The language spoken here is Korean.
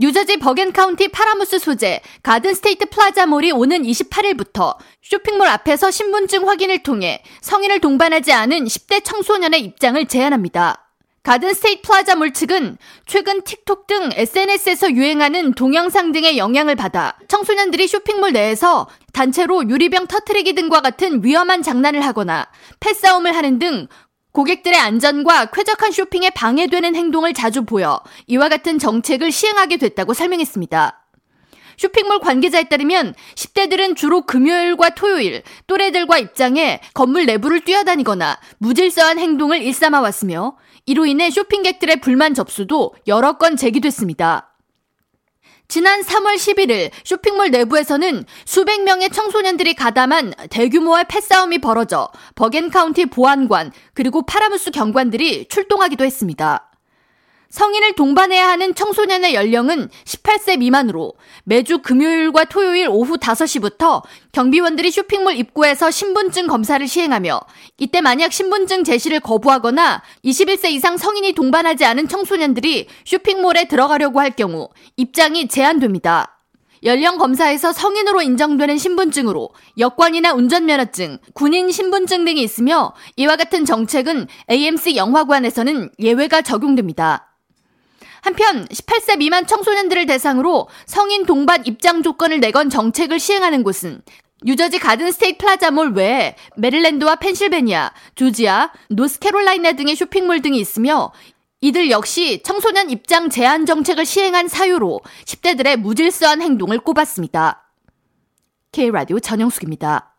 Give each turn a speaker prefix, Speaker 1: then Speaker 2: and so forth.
Speaker 1: 뉴저지 버겐카운티 파라무스 소재 가든스테이트 플라자몰이 오는 28일부터 쇼핑몰 앞에서 신분증 확인을 통해 성인을 동반하지 않은 10대 청소년의 입장을 제한합니다. 가든스테이트 플라자몰 측은 최근 틱톡 등 SNS에서 유행하는 동영상 등의 영향을 받아 청소년들이 쇼핑몰 내에서 단체로 유리병 터트리기 등과 같은 위험한 장난을 하거나 패싸움을 하는 등 고객들의 안전과 쾌적한 쇼핑에 방해되는 행동을 자주 보여 이와 같은 정책을 시행하게 됐다고 설명했습니다. 쇼핑몰 관계자에 따르면 10대들은 주로 금요일과 토요일 또래들과 입장해 건물 내부를 뛰어다니거나 무질서한 행동을 일삼아 왔으며 이로 인해 쇼핑객들의 불만 접수도 여러 건 제기됐습니다. 지난 3월 11일 쇼핑몰 내부에서는 수백 명의 청소년들이 가담한 대규모의 패싸움이 벌어져 버겐카운티 보안관 그리고 파라무스 경관들이 출동하기도 했습니다. 성인을 동반해야 하는 청소년의 연령은 18세 미만으로 매주 금요일과 토요일 오후 5시부터 경비원들이 쇼핑몰 입구에서 신분증 검사를 시행하며 이때 만약 신분증 제시를 거부하거나 21세 이상 성인이 동반하지 않은 청소년들이 쇼핑몰에 들어가려고 할 경우 입장이 제한됩니다. 연령 검사에서 성인으로 인정되는 신분증으로 여권이나 운전면허증, 군인 신분증 등이 있으며 이와 같은 정책은 AMC 영화관에서는 예외가 적용됩니다. 한편 18세 미만 청소년들을 대상으로 성인 동반 입장 조건을 내건 정책을 시행하는 곳은 뉴저지 가든 스테이트 플라자몰 외에 메릴랜드와 펜실베니아, 조지아, 노스캐롤라이나 등의 쇼핑몰 등이 있으며 이들 역시 청소년 입장 제한 정책을 시행한 사유로 10대들의 무질서한 행동을 꼽았습니다. K라디오 전영숙입니다.